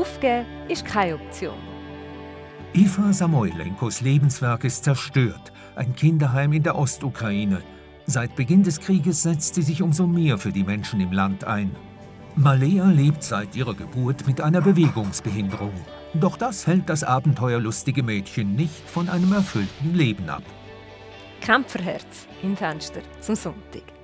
Aufgeben ist keine Option. Iva Samoylenkos Lebenswerk ist zerstört. Ein Kinderheim in der Ostukraine. Seit Beginn des Krieges setzt sie sich umso mehr für die Menschen im Land ein. Malea lebt seit ihrer Geburt mit einer Bewegungsbehinderung. Doch das hält das abenteuerlustige Mädchen nicht von einem erfüllten Leben ab. Kämpferherz im Fenster zum Sonntag.